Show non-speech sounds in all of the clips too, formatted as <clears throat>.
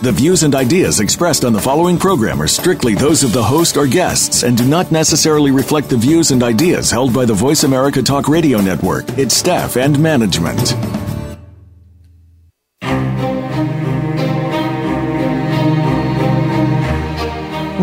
The views and ideas expressed on the following program are strictly those of the host or guests and do not necessarily reflect the views and ideas held by the Voice America Talk Radio Network, its staff, and management.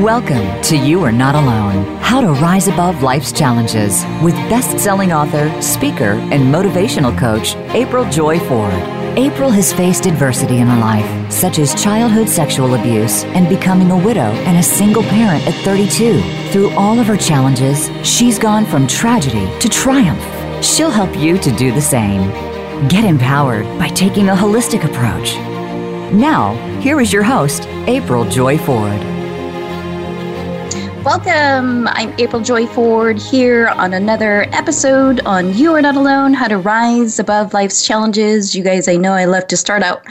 Welcome to You Are Not Alone How to Rise Above Life's Challenges with best selling author, speaker, and motivational coach, April Joy Ford. April has faced adversity in her life, such as childhood sexual abuse and becoming a widow and a single parent at 32. Through all of her challenges, she's gone from tragedy to triumph. She'll help you to do the same. Get empowered by taking a holistic approach. Now, here is your host, April Joy Ford. Welcome. I'm April Joy Ford here on another episode on You Are Not Alone How to Rise Above Life's Challenges. You guys, I know I love to start out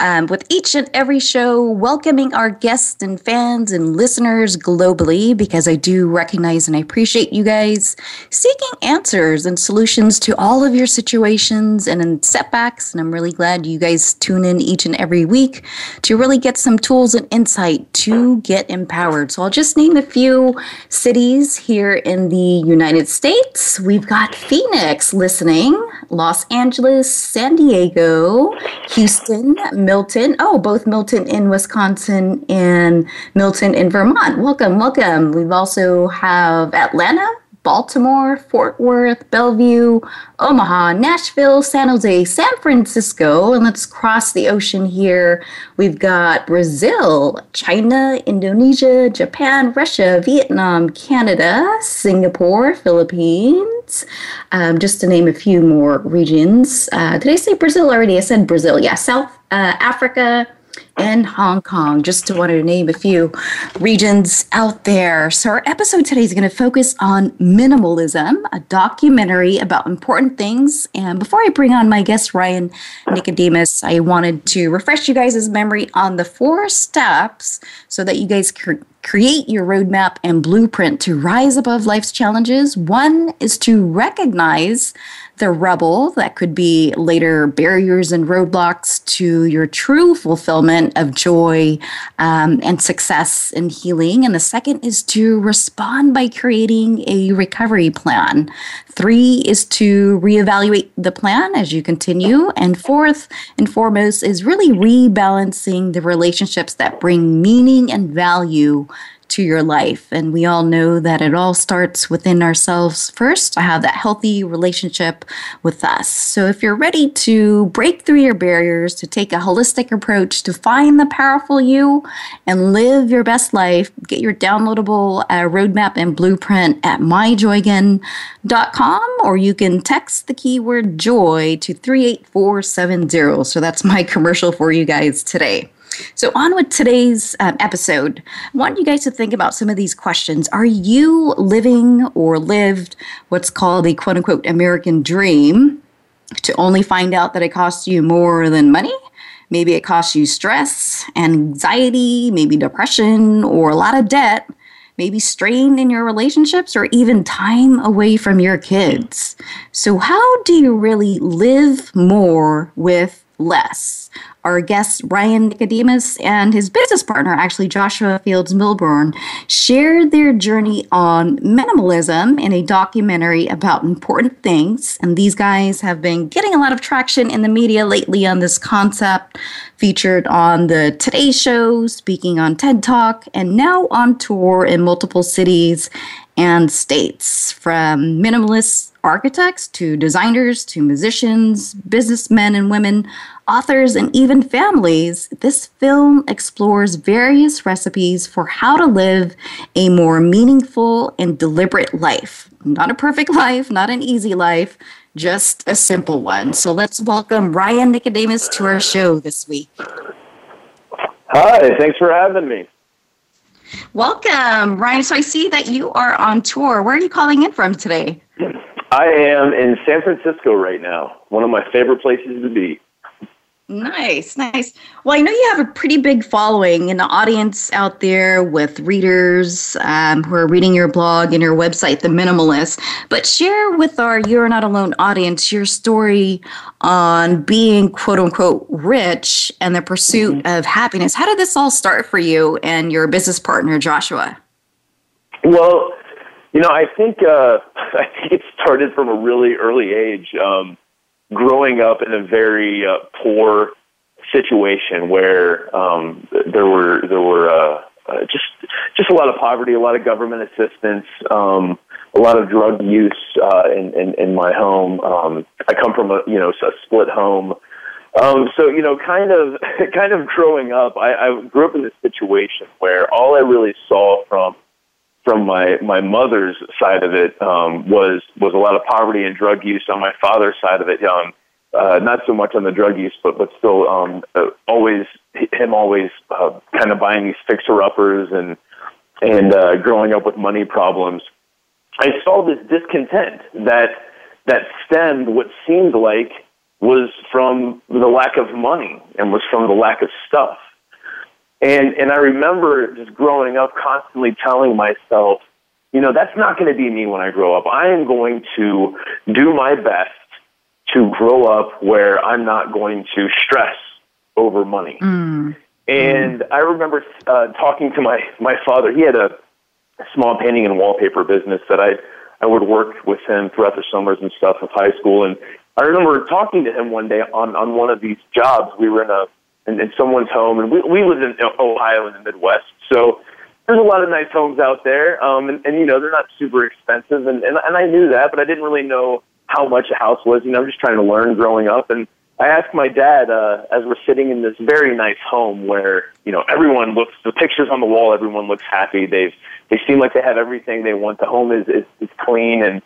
um, with each and every show, welcoming our guests and fans and listeners globally because I do recognize and I appreciate you guys seeking answers and solutions to all of your situations and setbacks. And I'm really glad you guys tune in each and every week to really get some tools and insight to get empowered. So I'll just name a few cities here in the United States. We've got Phoenix listening, Los Angeles, San Diego, Houston, Milton. Oh, both Milton in Wisconsin and Milton in Vermont. Welcome, welcome. We've also have Atlanta, Baltimore, Fort Worth, Bellevue, Omaha, Nashville, San Jose, San Francisco, and let's cross the ocean here. We've got Brazil, China, Indonesia, Japan, Russia, Vietnam, Canada, Singapore, Philippines, um, just to name a few more regions. Uh, did I say Brazil already? I said Brazil. Yeah, South uh, Africa, and Hong Kong, just to want to name a few regions out there. So, our episode today is going to focus on minimalism, a documentary about important things. And before I bring on my guest, Ryan Nicodemus, I wanted to refresh you guys' memory on the four steps so that you guys can create your roadmap and blueprint to rise above life's challenges. One is to recognize the rubble that could be later barriers and roadblocks to your true fulfillment of joy um, and success and healing. And the second is to respond by creating a recovery plan. Three is to reevaluate the plan as you continue. And fourth and foremost is really rebalancing the relationships that bring meaning and value to your life. And we all know that it all starts within ourselves first to have that healthy relationship with us. So if you're ready to break through your barriers, to take a holistic approach, to find the powerful you and live your best life, get your downloadable uh, roadmap and blueprint at myjoyagain.com or you can text the keyword joy to 38470. So that's my <laughs> commercial for you guys today. So, on with today's um, episode, I want you guys to think about some of these questions. Are you living or lived what's called a quote unquote American dream to only find out that it costs you more than money? Maybe it costs you stress, anxiety, maybe depression, or a lot of debt maybe strain in your relationships or even time away from your kids. So, how do you really live more with less? our guest Ryan Nicodemus and his business partner, actually Joshua Fields Millburn, shared their journey on minimalism in a documentary about important things. And these guys have been getting a lot of traction in the media lately on this concept, featured on the Today Show, speaking on TED Talk, and now on tour in multiple cities and states from minimalist architects to designers to musicians, businessmen and women, authors, and even families. This film explores various recipes for how to live a more meaningful and deliberate life. Not a perfect life, not an easy life, just a simple one. So let's welcome Ryan Nicodemus to our show this week. Hi, thanks for having me. Welcome, Ryan. So I see that you are on tour. Where are you calling in from today? I am in San Francisco right now, one of my favorite places to be. Nice, nice. Well, I know you have a pretty big following in the audience out there with readers um, who are reading your blog and your website, The Minimalist. But share with our You're Not Alone audience your story on being quote unquote rich and the pursuit mm-hmm. of happiness. How did this all start for you and your business partner, Joshua? Well, you know, I think uh, <laughs> I think it started from a really early age. Um, growing up in a very uh, poor situation where um, there were there were uh, uh, just just a lot of poverty, a lot of government assistance, um, a lot of drug use uh, in, in in my home. Um, I come from a you know a split home. Um, so you know, kind of, <laughs> kind of growing up, I, I grew up in this situation where all I really saw from from my my mother's side of it um, was was a lot of poverty and drug use. On my father's side of it, um, uh, not so much on the drug use, but but still um, uh, always him always uh, kind of buying these fixer uppers and and uh, growing up with money problems. I saw this discontent that that stemmed what seemed like was from the lack of money and was from the lack of stuff. And and I remember just growing up constantly telling myself, you know, that's not going to be me when I grow up. I am going to do my best to grow up where I'm not going to stress over money. Mm. And mm. I remember uh, talking to my my father. He had a small painting and wallpaper business that I I would work with him throughout the summers and stuff of high school. And I remember talking to him one day on on one of these jobs. We were in a in, someone's home, and we we live in Ohio in the Midwest, so there's a lot of nice homes out there. Um, and, and you know they're not super expensive, and, and and I knew that, but I didn't really know how much a house was. You know, I'm just trying to learn growing up, and I asked my dad uh, as we're sitting in this very nice home where you know everyone looks the pictures on the wall. Everyone looks happy. They've they seem like they have everything they want. The home is is, is clean, and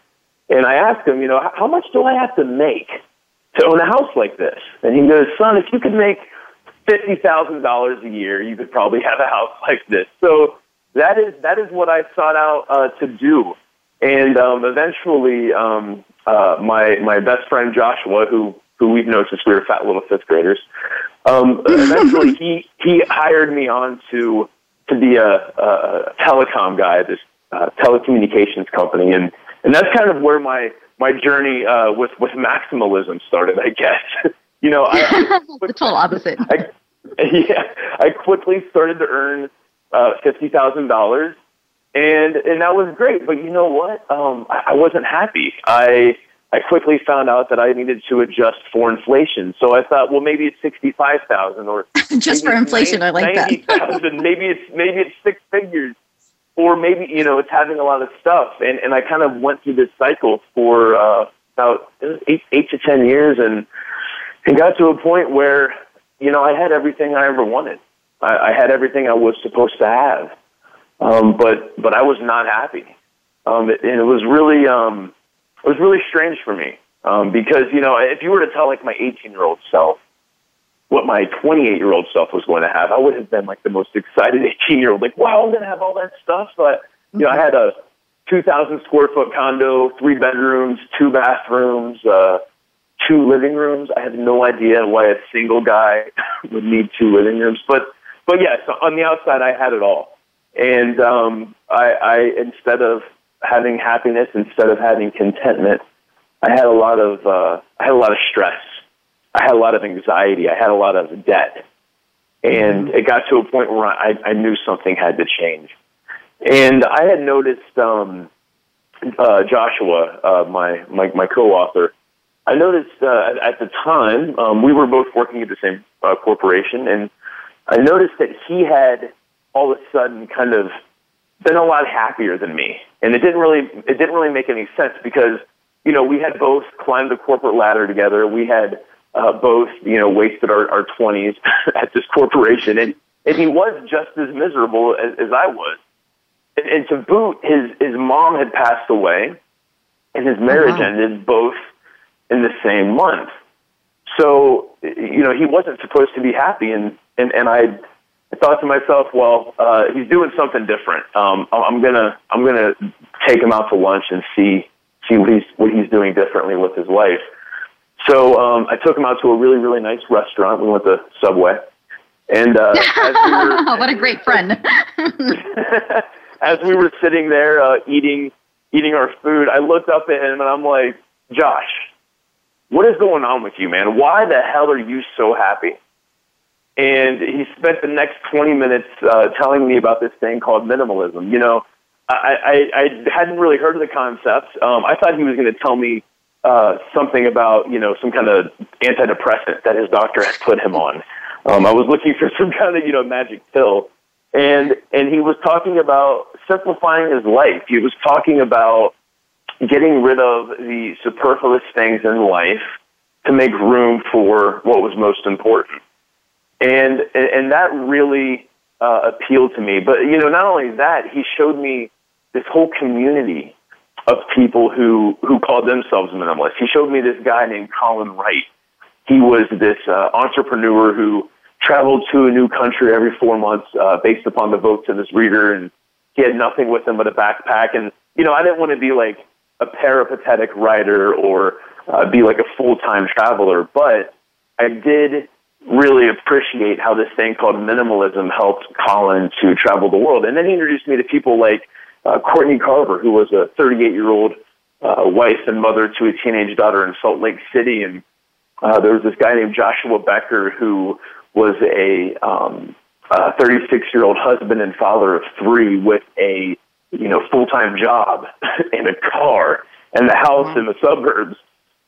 and I asked him, you know, how much do I have to make to own a house like this? And he goes, son, if you could make fifty thousand dollars a year, you could probably have a house like this. So that is that is what I sought out uh, to do, and um, eventually, um, uh, my my best friend Joshua, who who we've known since we were fat little fifth graders, um, <laughs> eventually he he hired me on to to be a, a telecom guy at this uh, telecommunications company, and and that's kind of where my my journey uh, with with maximalism started, I guess. <laughs> you know, I, <laughs> the total opposite. I, yeah, I quickly started to earn uh, fifty thousand dollars, and and that was great. But you know what? Um, I, I wasn't happy. I I quickly found out that I needed to adjust for inflation. So I thought, well, maybe it's sixty-five thousand, or <laughs> just for inflation. 90, I like 90, that. maybe it's maybe it's six figures, or maybe you know it's having a lot of stuff. And and I kind of went through this cycle for uh, about eight eight to ten years, and and got to a point where you know I had everything I ever wanted. I, I had everything I was supposed to have, um, but but I was not happy, um, and it was really um, it was really strange for me um, because you know if you were to tell like my 18 year old self what my 28 year old self was going to have, I would have been like the most excited <laughs> 18 year old, like wow, I'm going to have all that stuff. But you know, I had a 2,000 square foot condo, three bedrooms, two bathrooms. Uh, two living rooms. I had no idea why a single guy <laughs> would need two living rooms, but but yes, on the outside I had it all, and um, I, I instead of having happiness, instead of having contentment, I had a lot of uh, I had a lot of stress. I had a lot of anxiety. I had a lot of debt, and mm-hmm. it got to a point where I, I knew something had to change. And I had noticed um, uh, Joshua, uh, my, my my co-author I noticed uh, at the time um, we were both working at the same uh, corporation, and I noticed that he had all of a sudden kind of been a lot happier than me, and it didn't really it didn't really make any sense because you know we had both climbed the corporate ladder together. We had uh, both you know wasted our our twenties <laughs> at this corporation, and and he was just as miserable as, as I was. And, and to boot, his his mom had passed away, and his marriage oh, wow. ended both in the same month. So, you know, he wasn't supposed to be happy. And, and, and I, I thought to myself, well, uh, he's doing something different. Um, I'm gonna, I'm gonna take him out to lunch and see, see what he's what he's doing differently with his life. So um, I took him out to a really really nice restaurant. We went to Subway, and uh, we <laughs> were, what a great friend. <laughs> as we were sitting there uh, eating eating our food, I looked up at him and I'm like, Josh, what is going on with you, man? Why the hell are you so happy? And he spent the next 20 minutes uh, telling me about this thing called minimalism. You know, I, I, I hadn't really heard of the concept. Um, I thought he was going to tell me uh, something about, you know, some kind of antidepressant that his doctor had put him on. Um, I was looking for <laughs> some kind of, you know, magic pill. And, and he was talking about simplifying his life. He was talking about getting rid of the superfluous things in life to make room for what was most important. And, and that really uh, appealed to me. But, you know, not only that, he showed me this whole community of people who, who called themselves minimalists. He showed me this guy named Colin Wright. He was this uh, entrepreneur who traveled to a new country every four months uh, based upon the votes of his reader, and he had nothing with him but a backpack. And, you know, I didn't want to be like a peripatetic writer or uh, be like a full time traveler, but I did really appreciate how this thing called minimalism helped Colin to travel the world. And then he introduced me to people like uh, Courtney Carver, who was a 38 year old uh, wife and mother to a teenage daughter in Salt Lake City. And uh, there was this guy named Joshua Becker who was a 36 um, year old husband and father of three with a you know full time job <laughs> and a car and the house mm-hmm. in the suburbs.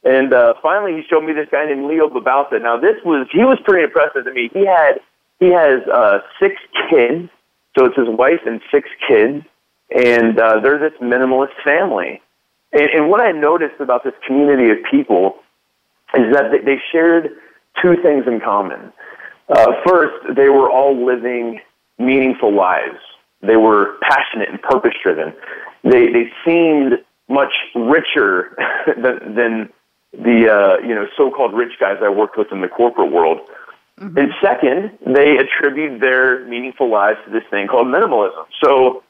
And uh, finally, he showed me this guy named Leo Babauta. Now, this was he was pretty impressive to me. He had he has uh, six kids, so it's his wife and six kids, and uh, they're this minimalist family. And, and what I noticed about this community of people is that they shared two things in common. Uh, first, they were all living meaningful lives. They were passionate and purpose driven. They they seemed much richer <laughs> than, than the uh, you know so-called rich guys I worked with in the corporate world. Mm-hmm. And second, they attribute their meaningful lives to this thing called minimalism. So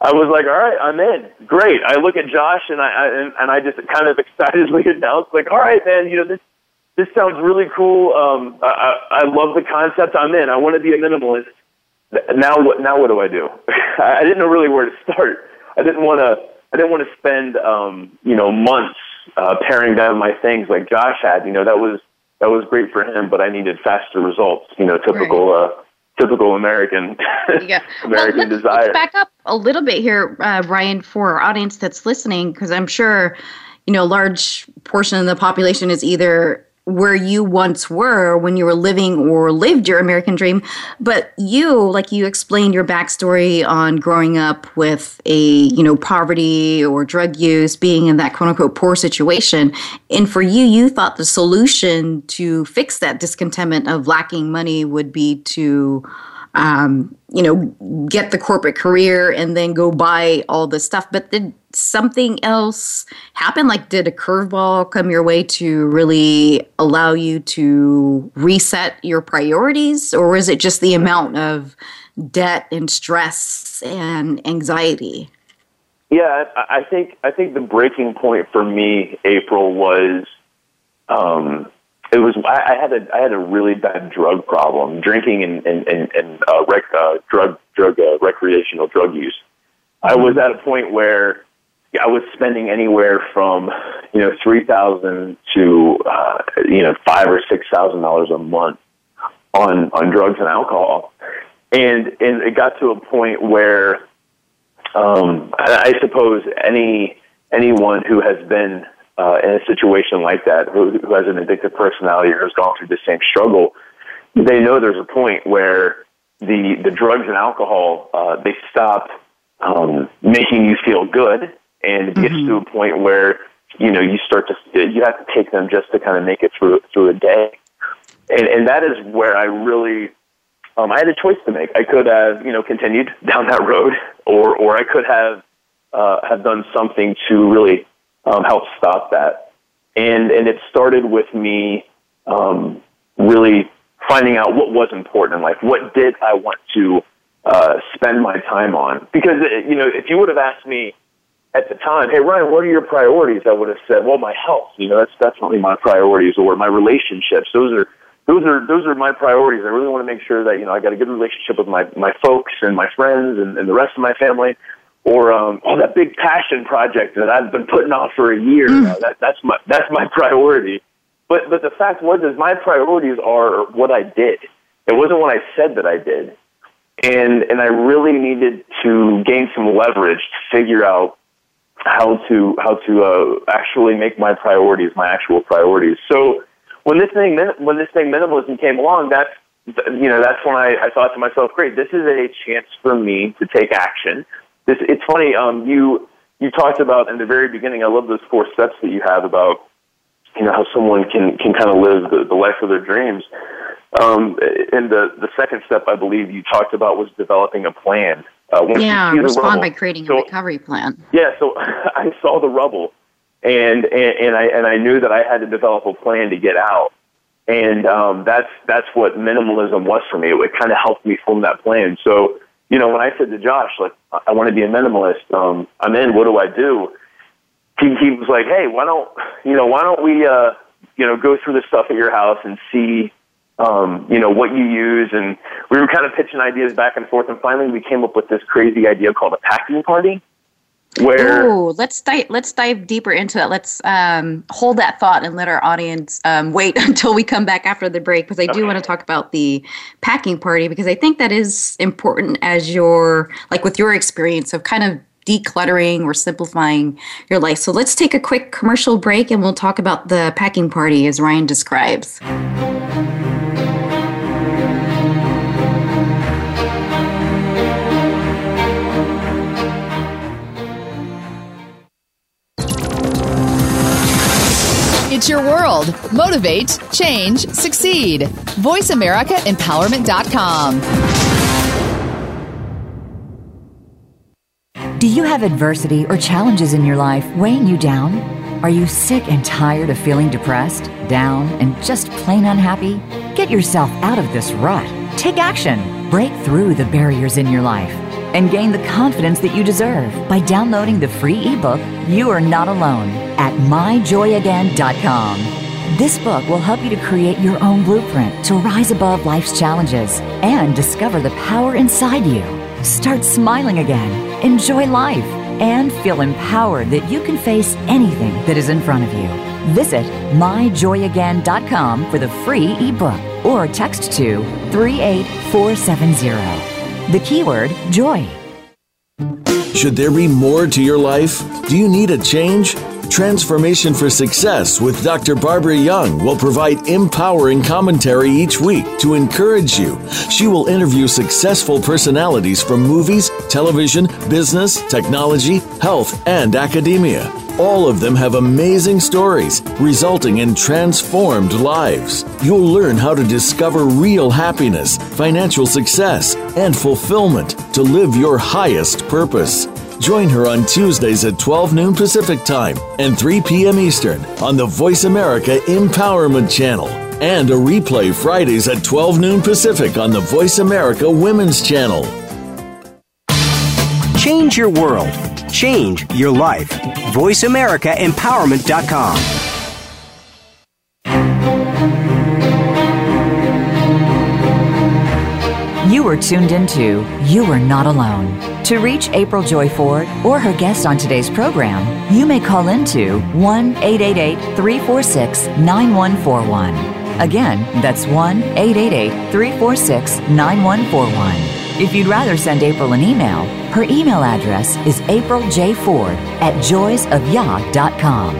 I was like, all right, I'm in. Great. I look at Josh and I, I and, and I just kind of <laughs> excitedly announced, like, all right, man, you know this this sounds really cool. Um, I, I love the concept. I'm in. I want to be a minimalist. Now what? Now what do I do? <laughs> I didn't know really where to start. I didn't want to. I didn't want to spend um, you know months uh, paring down my things like Josh had. You know, that was that was great for him, but I needed faster results. You know, typical right. uh, typical American <laughs> yeah. American well, let's, desire. Let's back up a little bit here, uh, Ryan, for our audience that's listening, because I'm sure you know a large portion of the population is either where you once were when you were living or lived your American dream. But you, like you explained your backstory on growing up with a, you know, poverty or drug use, being in that quote unquote poor situation. And for you, you thought the solution to fix that discontentment of lacking money would be to um, you know, get the corporate career and then go buy all this stuff. But did something else happen? Like, did a curveball come your way to really allow you to reset your priorities? Or is it just the amount of debt and stress and anxiety? Yeah, I think I think the breaking point for me, April, was um, it was I, had a I had a really bad drug problem, drinking and and and, and uh, rec, uh, drug drug uh, recreational drug use. I was at a point where I was spending anywhere from you know three thousand to uh, you know five or six thousand dollars a month on on drugs and alcohol, and and it got to a point where um, I, I suppose any anyone who has been uh, in a situation like that, who, who has an addictive personality or has gone through the same struggle, they know there's a point where the the drugs and alcohol uh, they stop um, making you feel good, and it gets mm-hmm. to a point where you know you start to you have to take them just to kind of make it through through a day, and and that is where I really um, I had a choice to make. I could have you know continued <laughs> down that road, or or I could have uh, have done something to really um, help stop that. And and it started with me um, really finding out what was important in life. What did I want to uh, spend my time on? Because you know, if you would have asked me at the time, hey Ryan, what are your priorities? I would have said, well, my health. You know, that's definitely my priorities, or my relationships. Those are those are those are my priorities. I really want to make sure that you know I got a good relationship with my my folks and my friends and, and the rest of my family. Or um, oh, that big passion project that I've been putting off for a year. Mm. Uh, that, that's my that's my <laughs> priority. But but the fact was is my priorities are what I did. It wasn't what I said that I did. And and I really needed to gain some leverage to figure out how to how to uh, actually make my priorities my actual priorities. So when this thing when this thing minimalism came along, that's you know that's when I, I thought to myself, great, this is a chance for me to take action. This it's funny. Um, you you talked about in the very beginning. I love those four steps that you have about you know how someone can can kind of live the, the life of their dreams. Um, and the the second step I believe you talked about was developing a plan. Uh, yeah, respond rubble, by creating so, a recovery plan. Yeah, so <laughs> I saw the rubble and, and and I and I knew that I had to develop a plan to get out. And um, that's that's what minimalism was for me. It, it kind of helped me form that plan. So you know, when I said to Josh, like, I want to be a minimalist, um, I'm in. What do I do? He, he was like, hey, why don't you know, why don't we uh, you know go through the stuff at your house and see um, you know, what you use. And we were kind of pitching ideas back and forth. And finally, we came up with this crazy idea called a packing party where Ooh, let's dive let's dive deeper into it. Let's um, hold that thought and let our audience um, wait <laughs> until we come back after the break because I do okay. want to talk about the packing party because I think that is important as your like with your experience of kind of decluttering or simplifying your life. So let's take a quick commercial break and we'll talk about the packing party as Ryan describes. Your world. Motivate, change, succeed. VoiceAmericaEmpowerment.com. Do you have adversity or challenges in your life weighing you down? Are you sick and tired of feeling depressed, down, and just plain unhappy? Get yourself out of this rut. Take action. Break through the barriers in your life and gain the confidence that you deserve by downloading the free ebook, You Are Not Alone, at myjoyagain.com. This book will help you to create your own blueprint to rise above life's challenges and discover the power inside you. Start smiling again, enjoy life, and feel empowered that you can face anything that is in front of you. Visit myjoyagain.com for the free ebook or text to 38470 the keyword joy. Should there be more to your life? Do you need a change? Transformation for Success with Dr. Barbara Young will provide empowering commentary each week to encourage you. She will interview successful personalities from movies, television, business, technology, health, and academia. All of them have amazing stories, resulting in transformed lives. You'll learn how to discover real happiness, financial success, and fulfillment to live your highest purpose. Join her on Tuesdays at 12 noon Pacific Time and 3 p.m. Eastern on the Voice America Empowerment Channel and a replay Fridays at 12 noon Pacific on the Voice America Women's Channel. Change your world Change your life. VoiceAmericaEmpowerment.com. You are tuned into You Are Not Alone. To reach April Joy Ford or her guest on today's program, you may call into 1 888 346 9141. Again, that's 1 888 346 9141. If you'd rather send April an email, her email address is apriljford at joysofyah.com.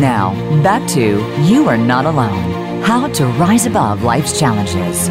Now, back to You Are Not Alone How to Rise Above Life's Challenges.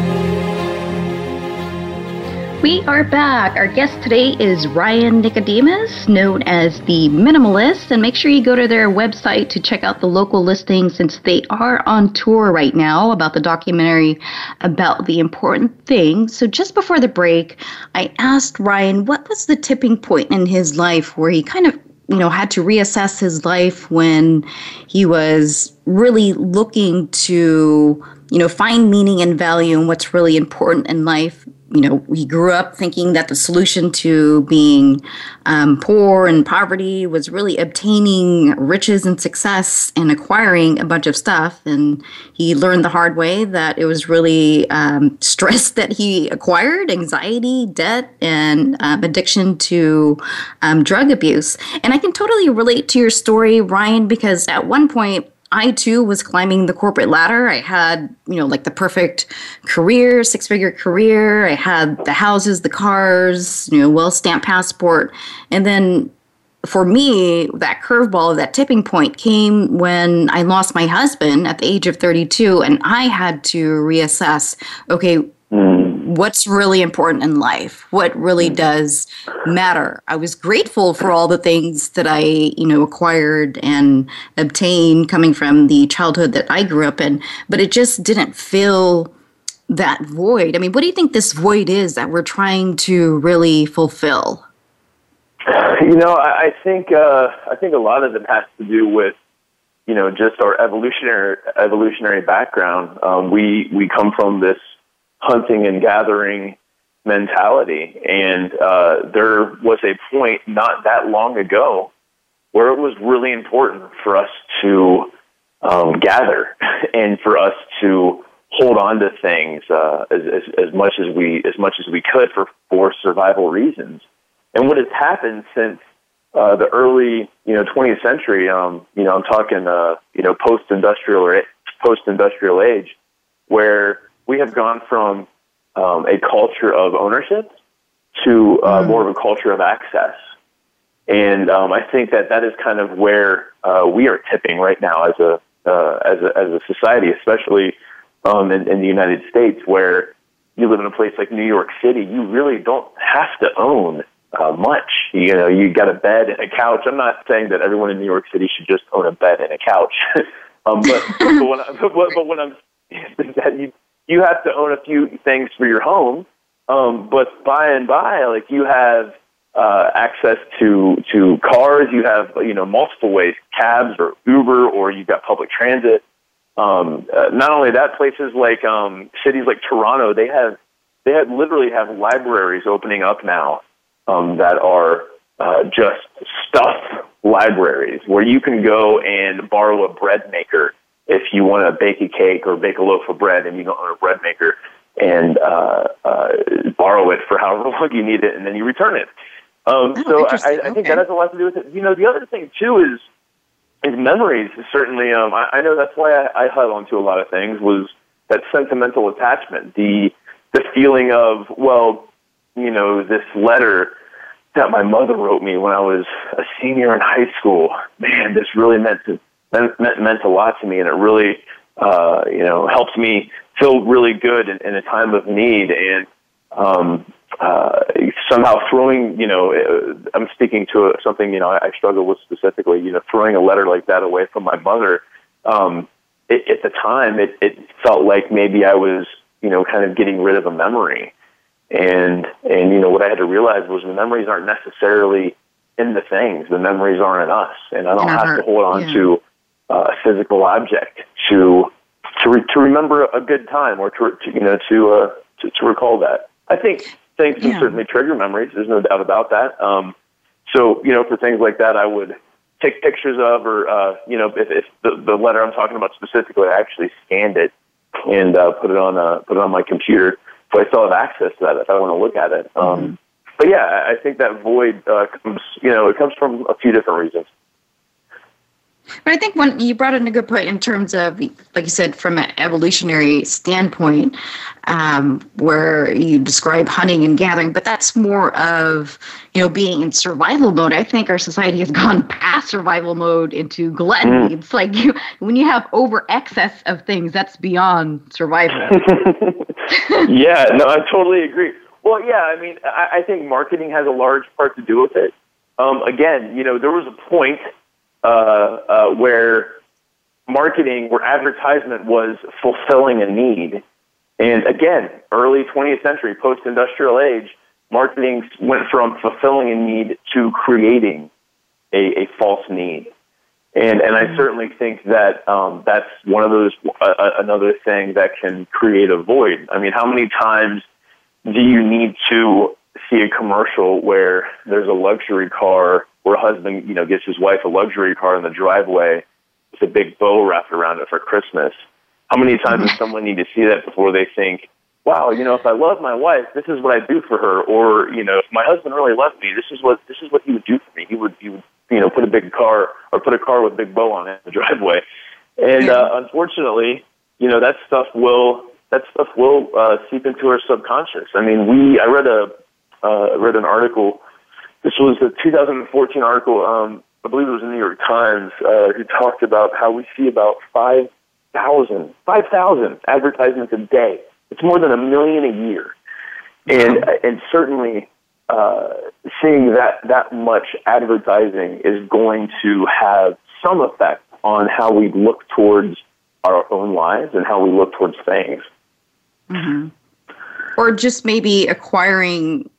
We are back. Our guest today is Ryan Nicodemus, known as the Minimalist. And make sure you go to their website to check out the local listings since they are on tour right now about the documentary about the important thing. So just before the break, I asked Ryan what was the tipping point in his life where he kind of you know had to reassess his life when he was really looking to you know find meaning and value in what's really important in life you know, he grew up thinking that the solution to being um, poor and poverty was really obtaining riches and success and acquiring a bunch of stuff. And he learned the hard way that it was really um, <laughs> stress that he acquired, anxiety, debt, and um, addiction to um, drug abuse. And I can totally relate to your story, Ryan, because at one point, I too was climbing the corporate ladder. I had, you know, like the perfect career, six figure career. I had the houses, the cars, you know, well stamped passport. And then for me, that curveball, that tipping point came when I lost my husband at the age of 32, and I had to reassess okay, what's really important in life? What really does matter? I was grateful for all the things that i you know acquired and obtained coming from the childhood that i grew up in but it just didn't fill that void. I mean what do you think this void is that we're trying to really fulfill? You know i, I think uh, i think a lot of it has to do with you know just our evolutionary evolutionary background. Um, we we come from this hunting and gathering mentality. And uh, there was a point not that long ago where it was really important for us to um, gather <laughs> and for us to hold on to things uh, as, as, as much as we as much as we could for for survival reasons. And what has happened since uh, the early you know 20th century, um, you know I'm talking uh, you know post industrial or post industrial age, where we have gone from um, a culture of ownership to uh, mm. more of a culture of access. And um, I think that that is kind of where uh, we are tipping right now as a uh, as a as a society, especially um, in, in the United States, where you live in a place like New York City, you really don't have to own uh, much. You know, you got a bed and a couch. I'm not saying that everyone in New York City should just own a bed and a couch, <laughs> um, but, but, when I, <laughs> but, but when I'm <laughs> that you you have to own a few things for your home. Um, but by and by, like you have uh, access to to cars, you have you know multiple ways, cabs or Uber, or you've got public transit. Um, uh, not only that, places like um, cities like Toronto, they have they have literally have libraries opening up now um, that are uh, just stuff libraries where you can go and borrow a bread maker if you want to bake a cake or bake a loaf of bread and you don't own a bread maker and uh, uh, borrow it for <laughs> however long you need it and then you return it. Um, oh, so I, I think okay. that has a lot to do with it. You know, the other thing too is is memories. Certainly, um, I, I know that's why I, I held on to a lot of things was that sentimental attachment, the the feeling of well, you know, this letter that my mother wrote me when I was a senior in high school. Man, this really meant to meant, meant, a lot to me, and it really, uh, you know, helped me feel really good in, in a time of need. And um, uh, somehow throwing, you know, uh, I'm speaking to something, you know, I, I struggle with specifically, you know, throwing a letter like that away from my mother. Um, it, at the time, it, it felt like maybe I was, you know, kind of getting rid of a memory. And, and, you know, what I had to realize was the memories aren't necessarily in the things. The memories aren't in us. And I don't have to hold on yeah. to a physical object to to re- to remember a good time or to, to you know to, uh, to to recall that. I think things can certainly trigger memories. There's no doubt about that. Um, so you know, for things like that, I would take pictures of, or uh, you know, if, if the, the letter I'm talking about specifically, I actually scanned it and uh, put it on uh, put it on my computer, so I still have access to that if I want to look at it. Um, mm-hmm. But yeah, I think that void uh, comes, you know, it comes from a few different reasons. But I think when you brought in a good point in terms of, like you said, from an evolutionary standpoint, um, where you describe hunting and gathering, but that's more of, you know, being in survival mode. I think our society has <laughs> gone past survival mode into gluttony. Mm. It's like you, when you have over excess of things, that's beyond survival. <laughs> yeah, no, I totally agree. Well, yeah, I mean, I, I think marketing has a large part to do with it. Um, again, you know, there was a point – uh, uh, where marketing, where advertisement was fulfilling a need. And again, early 20th century, post industrial age, marketing went from fulfilling a need to creating a, a false need. And, and I certainly think that um, that's one of those, uh, another thing that can create a void. I mean, how many times do you need to see a commercial where there's a luxury car where a husband, you know, gets his wife a luxury car in the driveway with a big bow wrapped around it for Christmas? How many times does someone need to see that before they think, wow, you know, if I love my wife, this is what I do for her, or you know, if my husband really loved me, this is what this is what he would do for me. He would he would you know put a big car or put a car with a big bow on it in the driveway, and uh, unfortunately, you know, that stuff will that stuff will uh, seep into our subconscious. I mean, we I read a uh, read an article. This was a 2014 article. Um, I believe it was in the New York Times. Uh, who talked about how we see about five thousand, five thousand advertisements a day. It's more than a million a year, and and certainly uh, seeing that that much advertising is going to have some effect on how we look towards our own lives and how we look towards things. Mm-hmm. Or just maybe acquiring,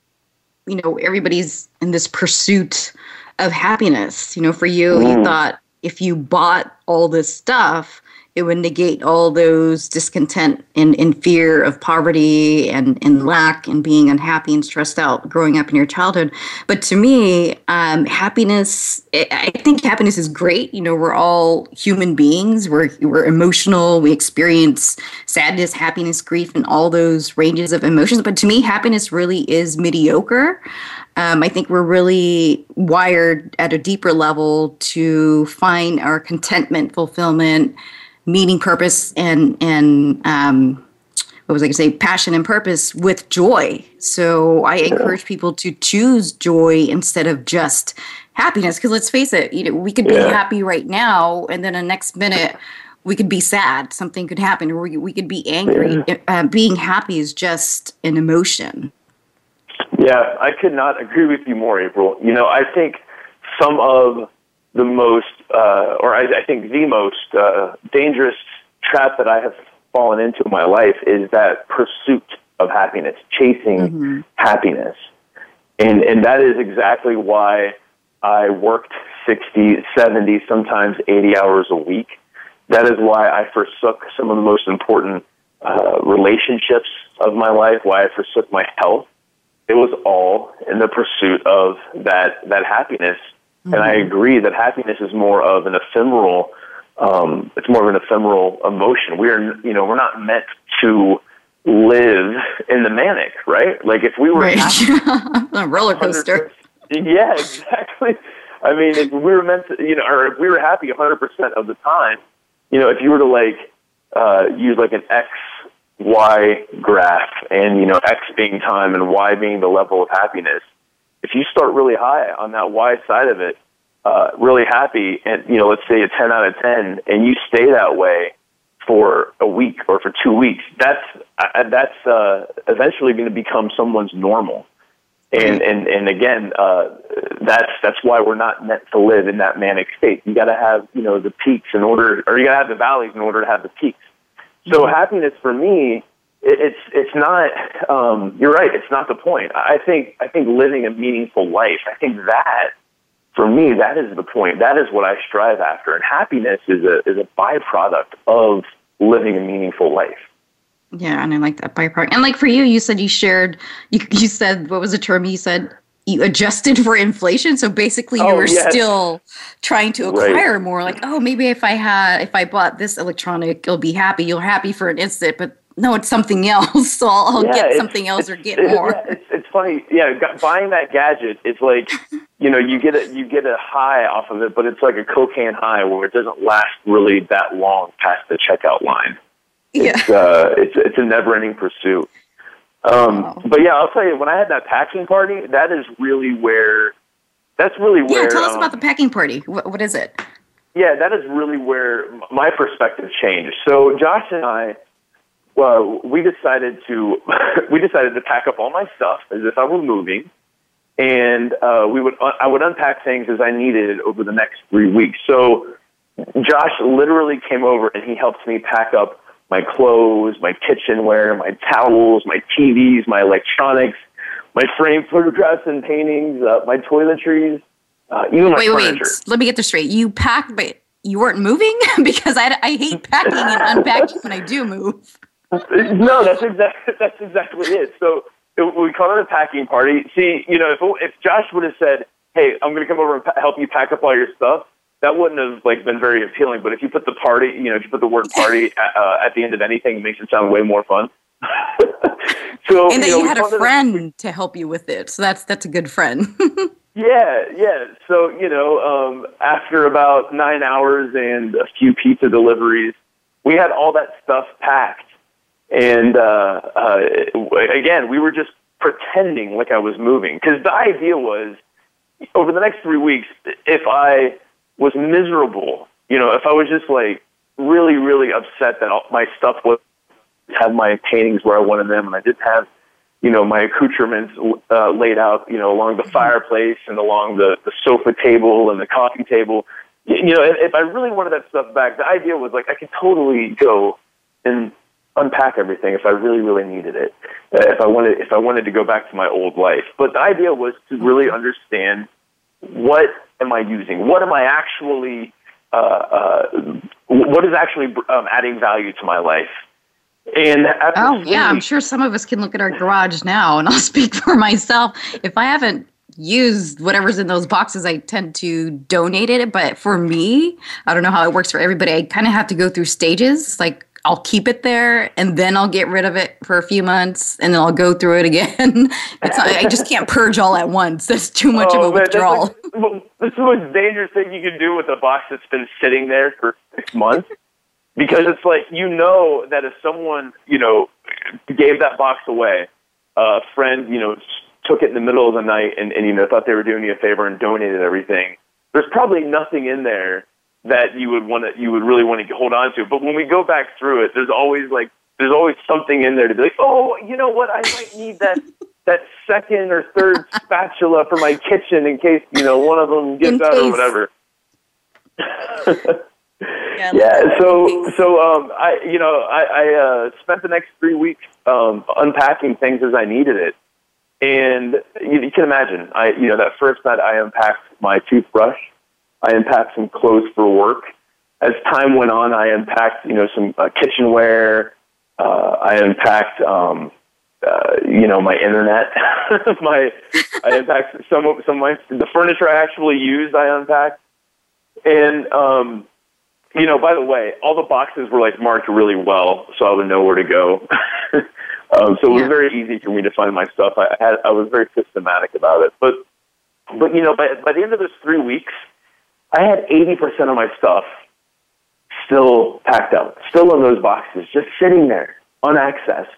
you know, everybody's in this pursuit of happiness. You know, for you, mm. you thought if you bought all this stuff, it would negate all those discontent and, and fear of poverty and, and lack and being unhappy and stressed out growing up in your childhood. But to me, um, happiness, I think happiness is great. You know, we're all human beings, we're, we're emotional, we experience sadness, happiness, grief, and all those ranges of emotions. But to me, happiness really is mediocre. Um, I think we're really wired at a deeper level to find our contentment, fulfillment, meaning, purpose, and and um, what was I going to say? Passion and purpose with joy. So I encourage people to choose joy instead of just happiness. Because let's face it, you know, we could be yeah. happy right now, and then the next minute we could be sad. Something could happen, or we, we could be angry. Yeah. Uh, being happy is just an emotion. Yeah, I could not agree with you more, April. You know, I think some of the most, uh, or I, I think the most uh, dangerous trap that I have fallen into in my life is that pursuit of happiness, chasing mm-hmm. happiness. And, and that is exactly why I worked 60, 70, sometimes 80 hours a week. That is why I forsook some of the most important uh, relationships of my life, why I forsook my health. It was all in the pursuit of that, that happiness Mm-hmm. And I mm-hmm. agree that happiness is more of an ephemeral, um, it's more of an ephemeral emotion. We are, you know, we're not meant to live in the manic, right? Like if we were right. <laughs> a roller coaster. Yeah, <laughs> exactly. I mean, if we were meant to, you know, or if we were happy 100% of the time, you know, if you were to like uh, use like an X Y graph and, you know, X being time and Y being the level of happiness, if you start really high on that Y side of it, uh, really happy, and you know, let's say a 10 out of 10, and you stay that way for a week or for two weeks, that's uh, that's uh, eventually going to become someone's normal. And and and again, uh, that's that's why we're not meant to live in that manic state. You got to have you know the peaks in order, or you got to have the valleys in order to have the peaks. So mm-hmm. happiness for me it's it's not um, you're right it's not the point. I think i think living a meaningful life i think that for me that is the point. That is what i strive after. And happiness is a is a byproduct of living a meaningful life. Yeah and i like that byproduct. And like for you you said you shared you, you said what was the term you said? You adjusted for inflation. So basically you oh, were yes. still trying to acquire right. more. Like oh maybe if i had if i bought this electronic you'll be happy. You're happy for an instant but no, it's something else. <laughs> So I'll, I'll yeah, get something else or get <laughs> more. Yeah, it's, it's funny. Yeah, buying that gadget, it's like you know you get a you get a high off of it, but it's like a cocaine high where it doesn't last really that long past the checkout line. It's, yeah, uh, it's it's a never ending pursuit. Um, wow. But yeah, I'll tell you, when I had that packing party, that is really where. That's really where. Yeah, tell us um, about the packing party. What, what is it? Yeah, that is really where my perspective changed. So Josh and I well, we decided to <laughs> we decided to pack up all my stuff as if I were moving, and uh, we would I would unpack things as I needed over the next three weeks. So Josh literally came over and he helped me pack up my clothes, my kitchenware, my towels, my TVs, my electronics, my framed photographs and paintings, uh, my toiletries, uh, even my wait, furniture. Wait, let me get this straight. You packed, but you weren't moving <laughs> because I, I hate packing and unpacking when I do move no, that's exactly <laughs> that's exactly it. So we called it a packing party. See, you know, if if Josh would have said, "Hey, I'm going to come over and pa- help you pack up all your stuff," that wouldn't have like been very appealing. But if you put the party, you know, if you put the word party <laughs> at, uh, at the end of anything, it makes it sound way more fun. <laughs> so and that you, know, you had a friend to help you with it, so that's that's a good friend. yeah, yeah. So you know, um, after about nine hours and a few pizza deliveries, we had all that stuff packed, and uh, uh, again, we were just pretending like I was moving because the idea was over the next three weeks, if I was miserable, you know, if I was just like really, really upset that all my stuff was have my paintings where I wanted them, and I didn't have, you know, my accoutrements uh, laid out, you know, along the fireplace and along the the sofa table and the coffee table. You know, if, if I really wanted that stuff back, the idea was like I could totally go and unpack everything if I really, really needed it. Uh, if I wanted, if I wanted to go back to my old life. But the idea was to really understand what am I using? What am I actually? Uh, uh, what is actually um, adding value to my life? And oh yeah, I'm sure some of us can look at our garage now, and <laughs> I'll speak for myself. If I haven't used whatever's in those boxes, I tend to donate it. But for me, I don't know how it works for everybody. I kind of have to go through stages. Like I'll keep it there and then I'll get rid of it for a few months and then I'll go through it again. <laughs> it's not, I just can't purge all at once. That's too much oh, of a oh, man, withdrawal. Like, that's the most dangerous thing you can do with a box that's been sitting there for six months. because it's like you know that if someone you know gave that box away, a friend you know took it in the middle of the night and, and you know thought they were doing you a favor and donated everything. There's probably nothing in there that you would want to you would really want to hold on to. But when we go back through it, there's always like there's always something in there to be like, oh, you know what? I might need that <laughs> that second or third spatula for my kitchen in case you know one of them gives out or whatever. <laughs> yeah, <laughs> yeah so so um, I you know I, I uh, spent the next three weeks um, unpacking things as I needed it, and you, you can imagine I you know that first night I unpacked my toothbrush I unpacked some clothes for work. As time went on, I unpacked, you know, some uh, kitchenware. Uh, I unpacked, um, uh, you know, my internet. <laughs> my, I unpacked some of some of my the furniture I actually used. I unpacked, and um, you know, by the way, all the boxes were like marked really well, so I would know where to go. <laughs> um, so it was yeah. very easy for me to find my stuff. I had I was very systematic about it, but but you know, by by the end of those three weeks, I had 80% of my stuff still packed up, still in those boxes, just sitting there, unaccessed.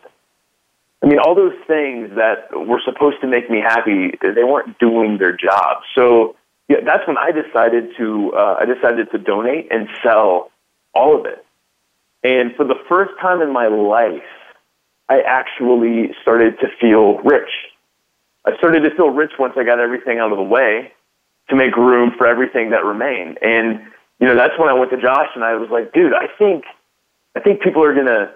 I mean, all those things that were supposed to make me happy, they weren't doing their job. So yeah, that's when I decided to, uh, I decided to donate and sell all of it. And for the first time in my life, I actually started to feel rich. I started to feel rich once I got everything out of the way to make room for everything that remained. And you know, that's when I went to Josh and I was like, dude, I think I think people are gonna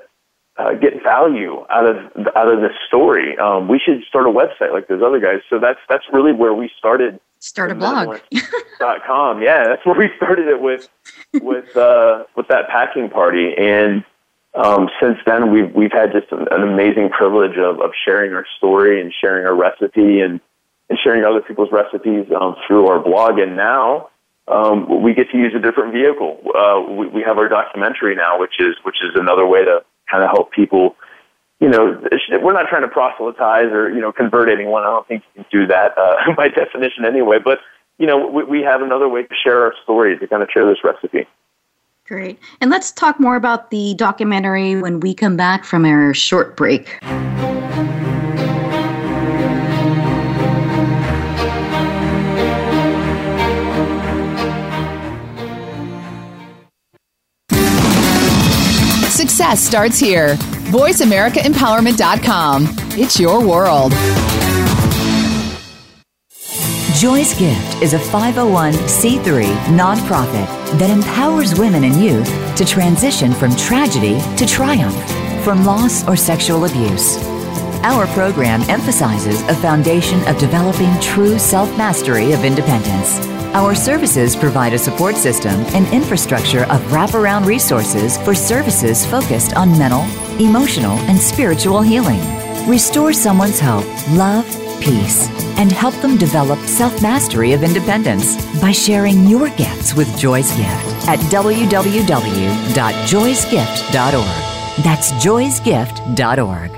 uh, get value out of out of this story. Um, we should start a website like those other guys. So that's that's really where we started. Start a blog. <laughs> dot com. Yeah, that's where we started it with with uh, with that packing party. And um, since then, we've we've had just an, an amazing privilege of of sharing our story and sharing our recipe and and sharing other people's recipes um, through our blog. And now um, we get to use a different vehicle. Uh, we, we have our documentary now, which is which is another way to kind of help people. You know, we're not trying to proselytize or you know convert anyone. I don't think you can do that uh, <laughs> by definition anyway. But you know, we, we have another way to share our story to kind of share this recipe. Great. And let's talk more about the documentary when we come back from our short break. Success starts here. VoiceAmericaEmpowerment.com. It's your world. Joy's Gift is a 501c3 nonprofit that empowers women and youth to transition from tragedy to triumph, from loss or sexual abuse. Our program emphasizes a foundation of developing true self mastery of independence our services provide a support system and infrastructure of wraparound resources for services focused on mental, emotional, and spiritual healing. Restore someone's hope, love, peace, and help them develop self mastery of independence by sharing your gifts with Joy's Gift at www.joysgift.org. That's joysgift.org.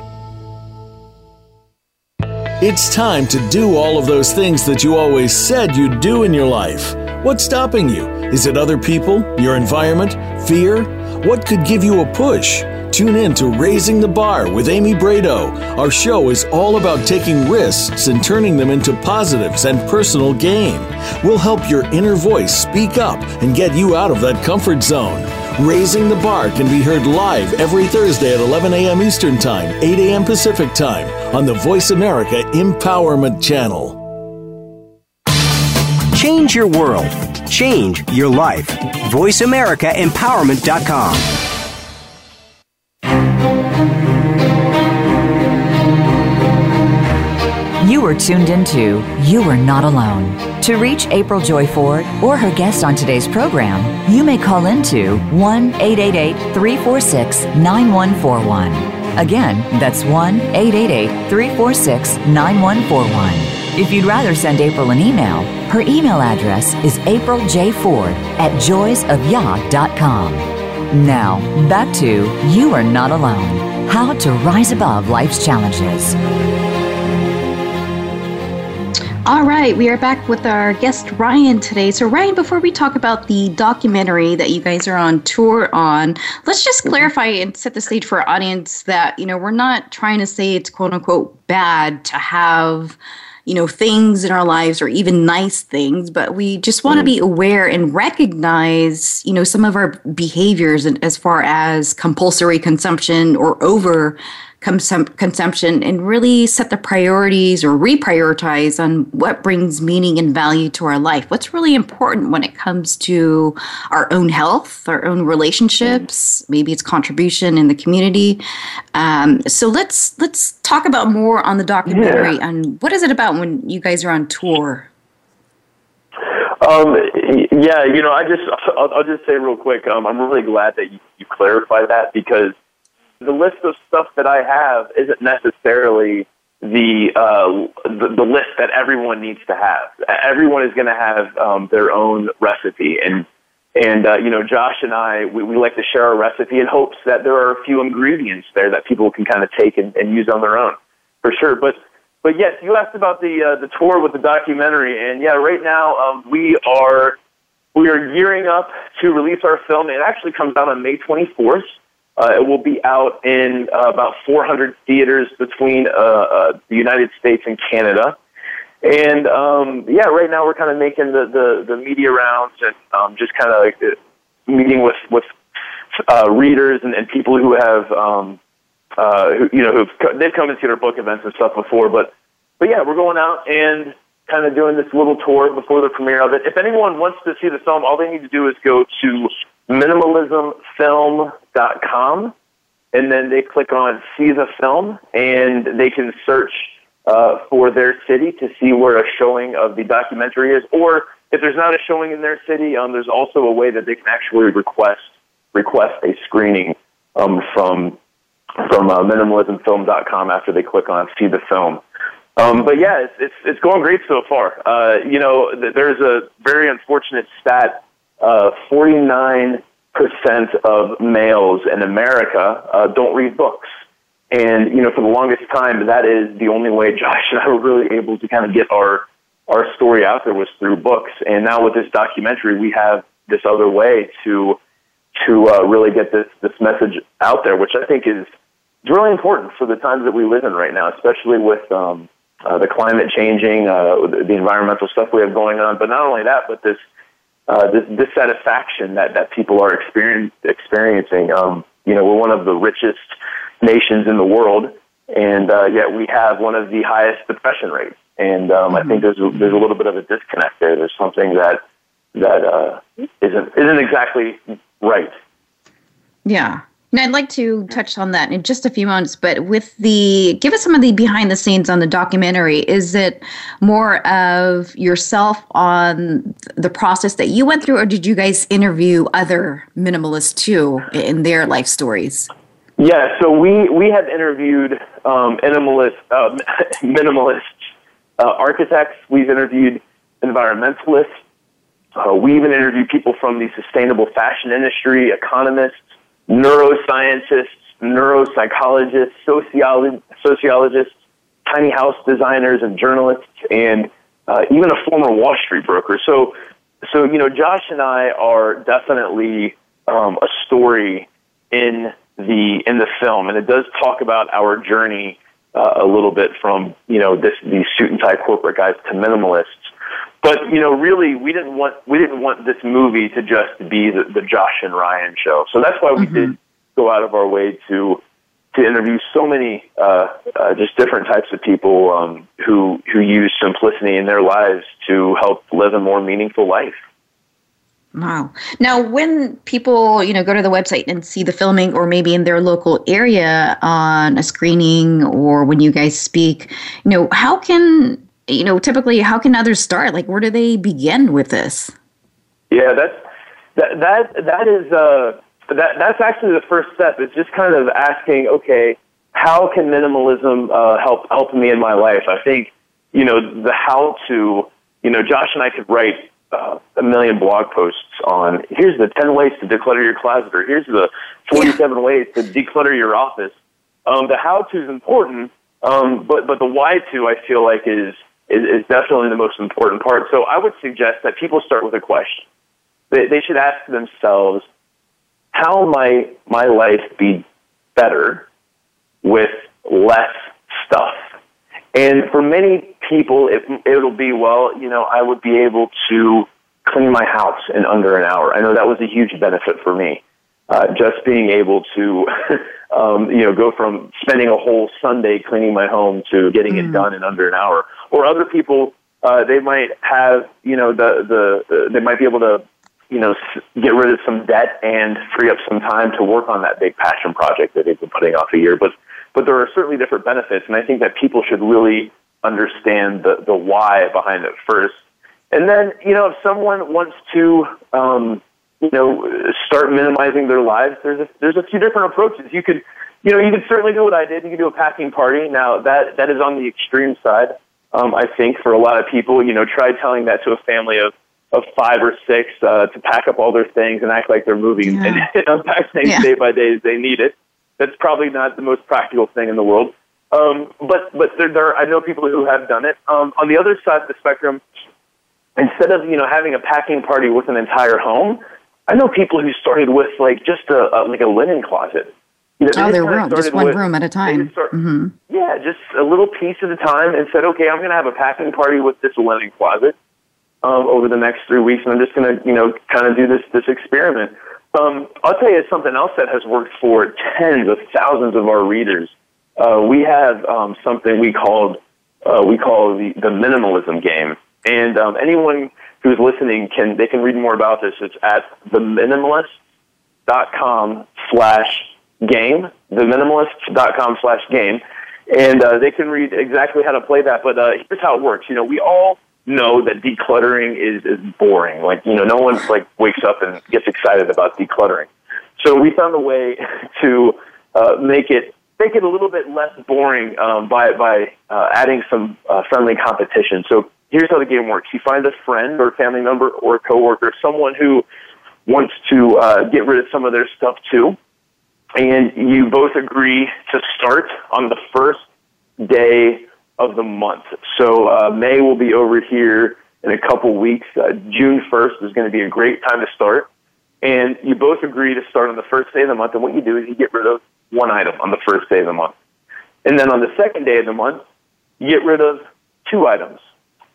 It's time to do all of those things that you always said you'd do in your life. What's stopping you? Is it other people, your environment, fear? What could give you a push? Tune in to Raising the Bar with Amy Brado. Our show is all about taking risks and turning them into positives and personal gain. We'll help your inner voice speak up and get you out of that comfort zone. Raising the Bar can be heard live every Thursday at 11 a.m. Eastern Time, 8 a.m. Pacific Time on the Voice America Empowerment Channel. Change your world. Change your life. VoiceAmericaEmpowerment.com. You are tuned into You Are Not Alone. To reach April Joy Ford or her guest on today's program, you may call into 1 888 346 9141. Again, that's 1 888 346 9141. If you'd rather send April an email, her email address is apriljford at joysofyah.com. Now, back to You Are Not Alone How to Rise Above Life's Challenges. All right, we are back with our guest Ryan today. So, Ryan, before we talk about the documentary that you guys are on tour on, let's just mm-hmm. clarify and set the stage for our audience that, you know, we're not trying to say it's quote unquote bad to have, you know, things in our lives or even nice things, but we just want to be mm-hmm. aware and recognize, you know, some of our behaviors as far as compulsory consumption or over consum- consumption and really set the priorities or reprioritize on what brings meaning and value to our life. What's really important when it comes to our own health, our own relationships, maybe it's contribution in the community. Um, so let's let's talk about more on the documentary Yeah. and what is it about when you guys are on tour? Um, yeah, you know, I just I'll, I'll just say real quick. Um, I'm really glad that you, you clarified that because the list of stuff that I have isn't necessarily the uh, the, the list that everyone needs to have. Everyone is going to have um, their own recipe, and and uh, you know, Josh and I we, we like to share our recipe in hopes that there are a few ingredients there that people can kind of take and, and use on their own, for sure. But but yes, you asked about the uh, the tour with the documentary, and yeah, right now um, we are we are gearing up to release our film. It actually comes out on May 24th. Uh, it will be out in uh, about 400 theaters between uh, uh, the United States and Canada. And um, yeah, right now we're kind of making the, the, the media rounds and um, just kind of like uh, meeting with with uh, readers and, and people who have um, uh, who, you know who've they've come and seen our book events and stuff before. But but yeah, we're going out and kind of doing this little tour before the premiere of it. If anyone wants to see the film, all they need to do is go to minimalismfilm.com and then they click on see the film and they can search uh, for their city to see where a showing of the documentary is. Or if there's not a showing in their city, um, there's also a way that they can actually request request a screening um, from from uh, minimalismfilm.com after they click on see the film. Um, but yeah, it's, it's it's going great so far. Uh, you know, th- there's a very unfortunate stat: uh, 49 percent of males in America uh, don't read books. And you know, for the longest time, that is the only way <laughs> Josh and I were really able to kind of get our our story out there was through books. And now with this documentary, we have this other way to to uh, really get this this message out there, which I think is is really important for the times that we live in right now, especially with um, uh, the climate changing, uh, the environmental stuff we have going on. But not only that, but this uh, this dissatisfaction that that people are experience, experiencing. Um, you know, we're one of the richest nations in the world, and uh, yet we have one of the highest depression rates. And um, I think there's a, there's a little bit of a disconnect there. There's something that that uh, isn't isn't exactly right. Yeah. And I'd like to touch on that in just a few moments, but with the give us some of the behind the scenes on the documentary. Is it more of yourself on the process that you went through, or did you guys interview other minimalists too in their life stories? Yeah, so we we have interviewed um, minimalist uh, <laughs> uh, architects. We've interviewed environmentalists. Uh, we even interviewed people from the sustainable fashion industry, economists, neuroscientists, neuropsychologists, sociolo- sociologists, tiny house designers, and journalists, and uh, even a former Wall Street broker. So, so you know, Josh and I are definitely um, a story in the in the film, and it does talk about our journey uh, a little bit from you know this these suit and tie corporate guys to minimalists. But you know, really, we didn't want we didn't want this movie to just be the, the Josh and Ryan show. So that's why we mm-hmm. did go out of our way to to interview so many uh, uh, just different types of people um, who who use simplicity in their lives to help live a more meaningful life. Wow. Now, when people, you know, go to the website and see the filming or maybe in their local area on a screening or when you guys speak, you know, how can, you know, typically how can others start? Like where do they begin with this? Yeah, that's that that that is uh that that's actually the first step. It's just kind of asking, okay, how can minimalism uh help help me in my life? I think, you know, the how to, you know, Josh and I could write uh, a million blog posts on here's the 10 ways to declutter your closet or here's the 47 yeah. ways to declutter your office. Um, the how to is important, um, but, but the why to I feel like is, is, is definitely the most important part. So I would suggest that people start with a question. They, they should ask themselves, how might my life be better with less stuff? And for many people, it, it'll be, well, you know, I would be able to clean my house in under an hour. I know that was a huge benefit for me. Uh, just being able to, <laughs> um, you know, go from spending a whole Sunday cleaning my home to getting mm. it done in under an hour. Or other people, uh, they might have, you know, the, the, uh, they might be able to, you know, get rid of some debt and free up some time to work on that big passion project that they've been putting off a year. But but there are certainly different benefits, and I think that people should really understand the, the why behind it first. And then, you know, if someone wants to, um, you know, start minimizing their lives, there's a, there's a few different approaches. You could, you know, you could certainly do what I did. You could do a packing party. Now, that, that is on the extreme side, um, I think, for a lot of people. You know, try telling that to a family of, of five or six uh, to pack up all their things and act like they're moving yeah. and unpack things yeah. day by day as they need it. That's probably not the most practical thing in the world. Um, but but there, there, I know people who have done it. Um, on the other side of the spectrum, instead of you know having a packing party with an entire home, I know people who started with like just a, a like a linen closet. You know, oh, their room, just one with, room at a time. Start, mm-hmm. Yeah, just a little piece at a time, and said, okay, I'm going to have a packing party with this linen closet um, over the next three weeks, and I'm just going to you know kind of do this this experiment. Um, I'll tell you something else that has worked for tens of thousands of our readers. Uh, we have um, something we called uh, we call the, the minimalism game, and um, anyone who's listening can they can read more about this. It's at theminimalists.com slash game, theminimalists.com slash game, and uh, they can read exactly how to play that. But uh, here's how it works. You know, we all know that decluttering is, is boring. Like, you know, no one like wakes up and gets excited about decluttering. So we found a way <laughs> to uh, make it make it a little bit less boring um, by by uh, adding some uh, friendly competition. So here's how the game works: you find a friend or a family member or a coworker, someone who wants to uh, get rid of some of their stuff too, and you both agree to start on the first day of the month. So uh, May will be over here in a couple weeks. Uh, June 1st is going to be a great time to start. And you both agree to start on the first day of the month. And what you do is you get rid of one item on the first day of the month. And then on the second day of the month, you get rid of two items.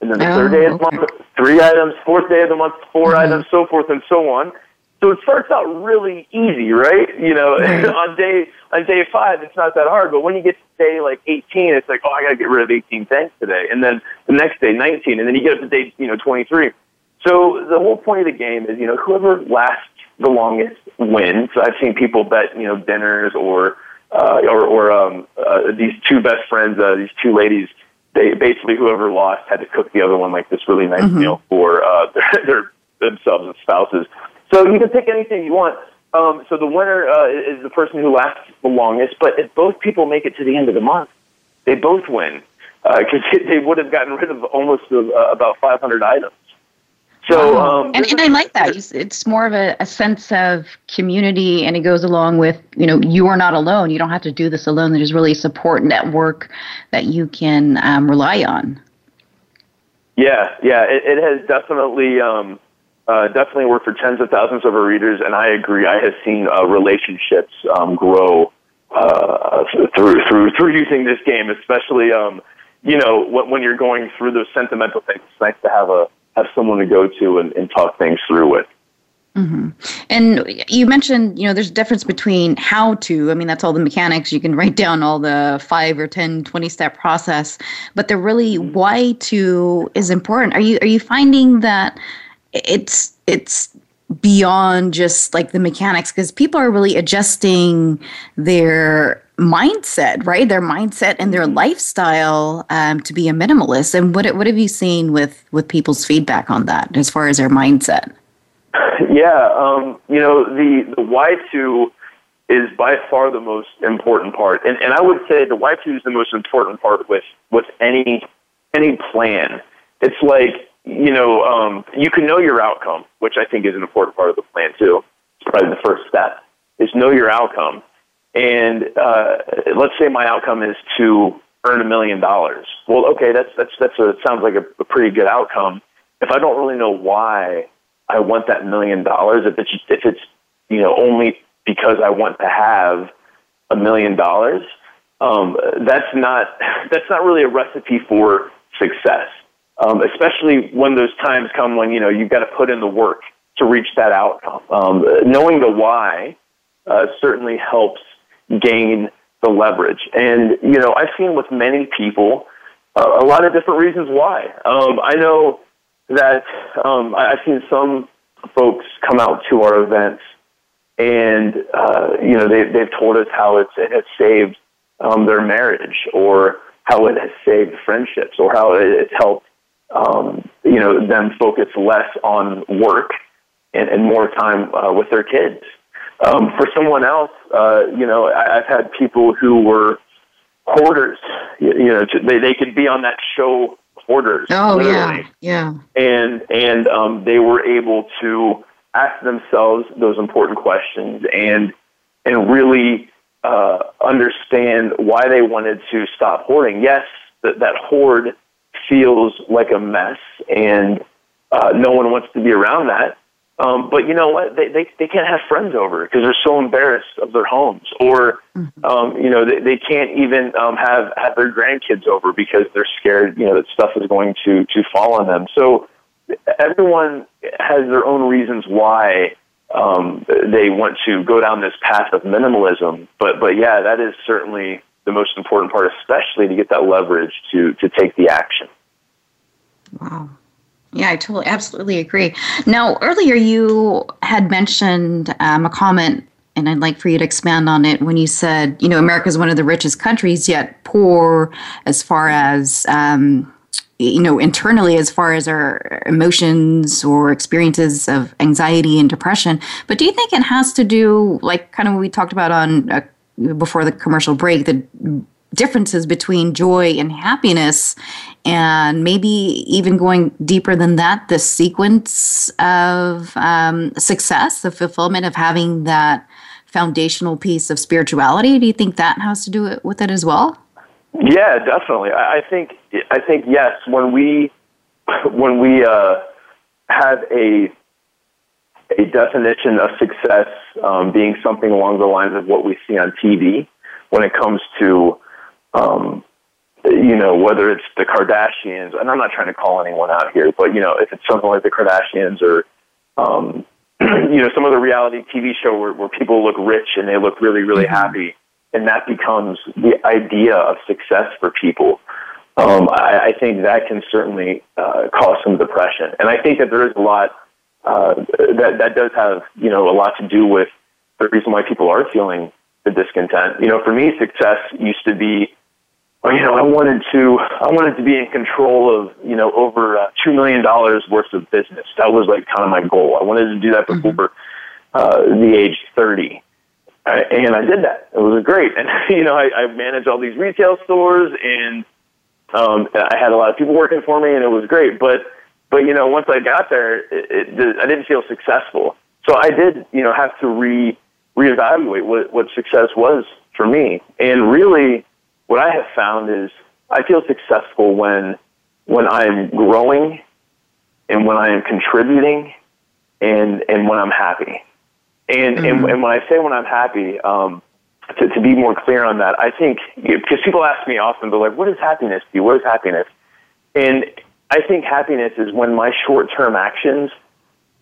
And then the oh, third day of the month, three items. Fourth day of the month, 4 mm-hmm. items, so forth and so on. So it starts out really easy, right? You know, <laughs> on day on day five, it's not that hard. But when you get to day like 18, it's like, oh, I got to get rid of 18 things today, and then the next day 19, and then you get up to day you know 23. So the whole point of the game is, you know, whoever lasts the longest wins. So I've seen people bet, you know, dinners or uh, or, or um, uh, these two best friends, uh, these two ladies. They basically whoever lost had to cook the other one like this really nice mm-hmm. meal for uh, <laughs> their, their themselves and spouses. So you can pick anything you want. um, so the winner uh, is the person who lasts the longest. But if both people make it to the end of the month, they both win because uh, <laughs> they would have gotten rid of almost uh, about 500 items. So, um, and, and I like that. It's more of a, a, sense of community, and it goes along with you know you are not alone. You don't have to do this alone. There's really a support network that you can um, rely on. Yeah, yeah, it, it has definitely um, uh, definitely worked for tens of thousands of our readers, and I agree. I have seen uh, relationships um, grow uh, through through through using this game, especially um, you know when, when you're going through those sentimental things. It's nice to have a have someone to go to and, and talk things through with. Mm-hmm. And you mentioned, you know, there's a difference between how to, I mean, that's all the mechanics. You can write down all the five or 10, 20 step process, but the really why to is important. Are you, are you finding that it's, it's beyond just like the mechanics? Because people are really adjusting their mindset, right? Their mindset and their mm-hmm. lifestyle um, to be a minimalist. And what what have you seen with with people's feedback on that as far as their mindset? <sighs> Yeah, um, you know the the why to is by far the most important part, and and I would say the why to is the most important part with with any any plan. It's like you know um, you can know your outcome, which I think is an important part of the plan too. It's probably the first step is know your outcome and uh, let's say my outcome is to earn a million dollars. Well, okay, that's that's that's a sounds like a, a pretty good outcome. If I don't really know why I want that million dollars, if it's if it's you know only because I want to have a million dollars, um, that's not <laughs> that's not really a recipe for success. Um, especially when those times come when you know you've got to put in the work to reach that outcome. Um, knowing the why uh, certainly helps gain the leverage. And, you know, I've seen with many people uh, a lot of different reasons why. Um, I know that um, I've seen some folks come out to our events and, uh, you know, they, they've told us how it's, it has saved um, their marriage or how it has saved friendships or how it's helped, um, you know, them focus less on work and, and more time uh, with their kids. Um, for someone else, uh, you know, I, I've had people who were hoarders. You, you know, they they could be on that show hoarders. Oh literally. yeah, yeah. And and um, they were able to ask themselves those important questions and and really uh, understand why they wanted to stop hoarding. Yes, that that hoard feels like a mess, and uh, no one wants to be around that. Um, but you know what? They, they, they can't have friends over because they're so embarrassed of their homes. Or, mm-hmm. um, you know, they, they can't even um, have, have their grandkids over because they're scared, you know, that stuff is going to, to fall on them. So everyone has their own reasons why um, they want to go down this path of minimalism. But, but yeah, that is certainly the most important part, especially to get that leverage to, to take the action. Wow. Yeah, I totally, absolutely agree. Now, earlier you had mentioned um, a comment, and I'd like for you to expand on it when you said, you know, America is one of the richest countries, yet poor as far as, um, you know, internally, as far as our emotions or experiences of anxiety and depression. But do you think it has to do, like, kind of what we talked about on uh, before the commercial break, the differences between joy and happiness and maybe even going deeper than that the sequence of um, success the fulfillment of having that foundational piece of spirituality. Do you think that has to do it with it as well? Yeah definitely. I think i think yes when we when we uh, have a a definition of success um, being something along the lines of what we see on TV when it comes to um, you know, whether it's the Kardashians, and I'm not trying to call anyone out here, but you know, if it's something like the Kardashians or, um, <clears throat> you know, some of the reality TV show where, where people look rich and they look really, really mm-hmm. happy, and that becomes the idea of success for people. Um, I, I think that can certainly uh, cause some depression, and I think that there is a lot uh, that that does have you know a lot to do with the reason why people are feeling the discontent. You know, for me, success used to be you know, I wanted to, I wanted to be in control of, you know, over uh, two million dollars worth of business. That was like kind of my goal. I wanted to do that mm-hmm. before, uh, the age 30. Uh, and I did that. It was great. And, <laughs> you know, I, I managed all these retail stores and um, I had a lot of people working for me and it was great. But, but you know, once I got there, it, it, I didn't feel successful. So I did, you know, have to re reevaluate what, what success was for me. And really, what I have found is I feel successful when when I'm growing and when I am contributing and and when I'm happy. And mm-hmm. and, and when I say when I'm happy, um, to, to be more clear on that, I think because people ask me often, they're like, "What is happiness to you? What is happiness?" And I think happiness is when my short-term actions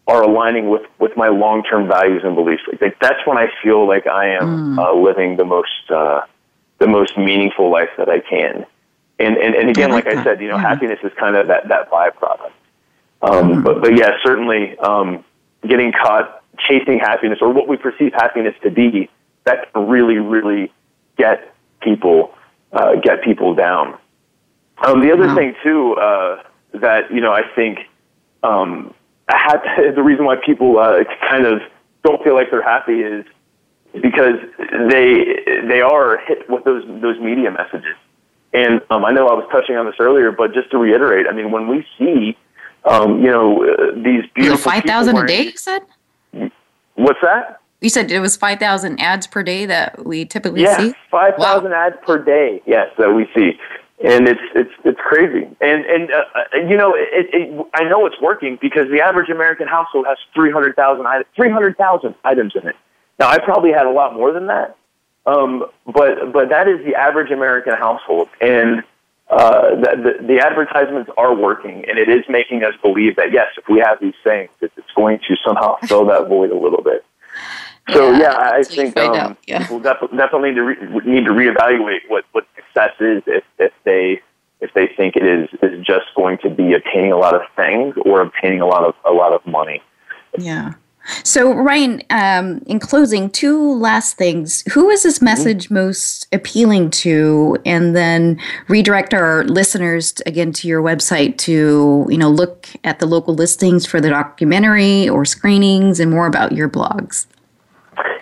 are aligning with with my long-term values and beliefs. Like that's when I feel like I am mm. uh, living the most uh, the most meaningful life that I can. And and, and again, I like, like I said, you know, yeah. happiness is kind of that that byproduct. Um, mm. But but yeah, certainly um, getting caught chasing happiness or what we perceive happiness to be that can really really get people uh, get people down. Um, the other wow. thing too uh, that you know I think um, had, <laughs> the reason why people uh, kind of don't feel like they're happy is because they they are hit with those those media messages. And um, I know I was touching on this earlier, but just to reiterate, I mean, when we see, um, you know, uh, these beautiful five thousand a day, you said. What's that? You said it was five thousand ads per day that we typically yeah, see. Yeah, five thousand wow. ads per day. Yes, that we see and it's it's it's crazy. And and uh, uh you know, it, it, I know it's working because the average American household has 300,000 300,000 items in it. Now, I probably had a lot more than that, um, but but that is the average American household, and uh, the, the, the advertisements are working, and it is making us believe that yes, if we have these things, it's going to somehow fill that void a little bit. So yeah, yeah I think um, yeah. people definitely need to re- need to reevaluate what what success is if if they if they think it is is just going to be obtaining a lot of things or obtaining a lot of a lot of money. Yeah. So Ryan, um, in closing, two last things. Who is this mm-hmm. message most appealing to? And then redirect our listeners again to your website to you know look at the local listings for the documentary or screenings and more about your blogs.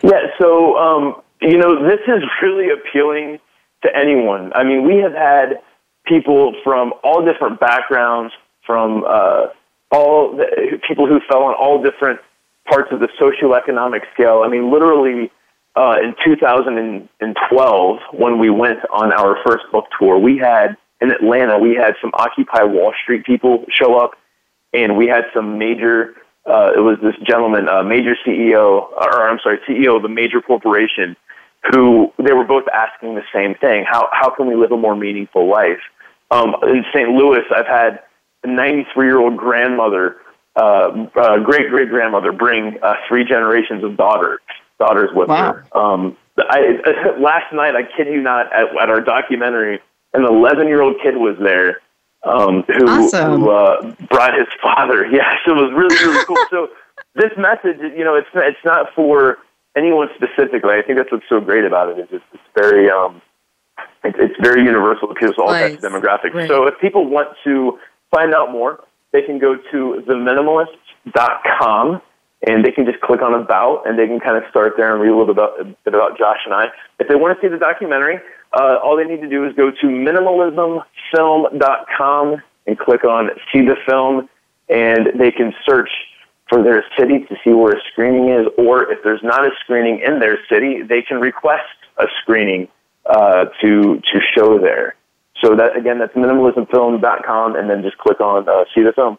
Yeah, so um, you know, this is really appealing to anyone. I mean, we have had people from all different backgrounds, from uh, all the, people who fell on all different parts of the socioeconomic scale. I mean, literally. Uh, in 2012, when we went on our first book tour, we had in Atlanta, we had some Occupy Wall Street people show up, and we had some major uh, it was this gentleman, a major CEO, or I'm sorry, CEO of a major corporation, who they were both asking the same thing: how how can we live a more meaningful life? Um, in St. Louis, I've had a 93 year old grandmother, uh, uh, great great grandmother, bring uh, three generations of daughters daughters with wow. her. Um, I, <laughs> last night, I kid you not, at, at our documentary, an 11 year old kid was there um, who, awesome. who uh, brought his father. <laughs> Yes, it was really really cool. so this message, you know, it's it's not for anyone specifically. I think that's what's so great about it is it's, it's very um, it's, it's very universal. Appeals to all types of demographics. Right. So if people want to find out more, they can go to theminimalists.com and they can just click on about and they can kind of start there and read a little bit about, a bit about Josh and I. If they want to see the documentary, uh, all they need to do is go to minimalismfilm.com and click on see the film, and they can search for their city to see where a screening is, or if there's not a screening in their city, they can request a screening uh, to to show there. So that again, that's minimalismfilm.com, and then just click on uh, see the film.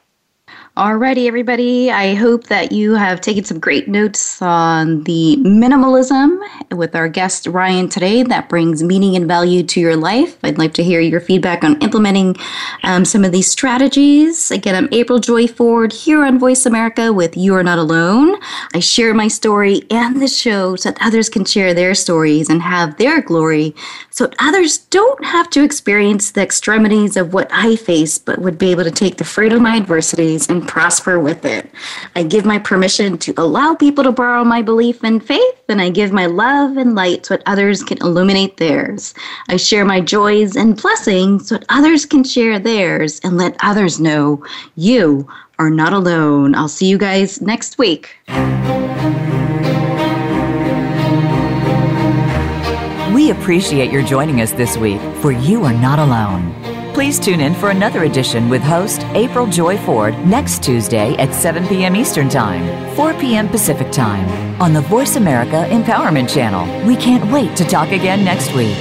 Alrighty, everybody. I hope that you have taken some great notes on the minimalism with our guest Ryan today that brings meaning and value to your life. I'd like to hear your feedback on implementing um, some of these strategies. Again, I'm April Joy Ford here on Voice America with You Are Not Alone. I share my story and the show so that others can share their stories and have their glory so others don't have to experience the extremities of what I face, but would be able to take the fruit of my adversities and prosper with it. I give my permission to allow people to borrow my belief and faith, and I give my love and light so that others can illuminate theirs. I share my joys and blessings so that others can share theirs and let others know you are not alone. I'll see you guys next week. We appreciate your joining us this week, for you are not alone. Please tune in for another edition with host April Joy Ford next Tuesday at 7 p.m. Eastern Time, 4 p.m. Pacific Time on the Voice America Empowerment Channel. We can't wait to talk again next week.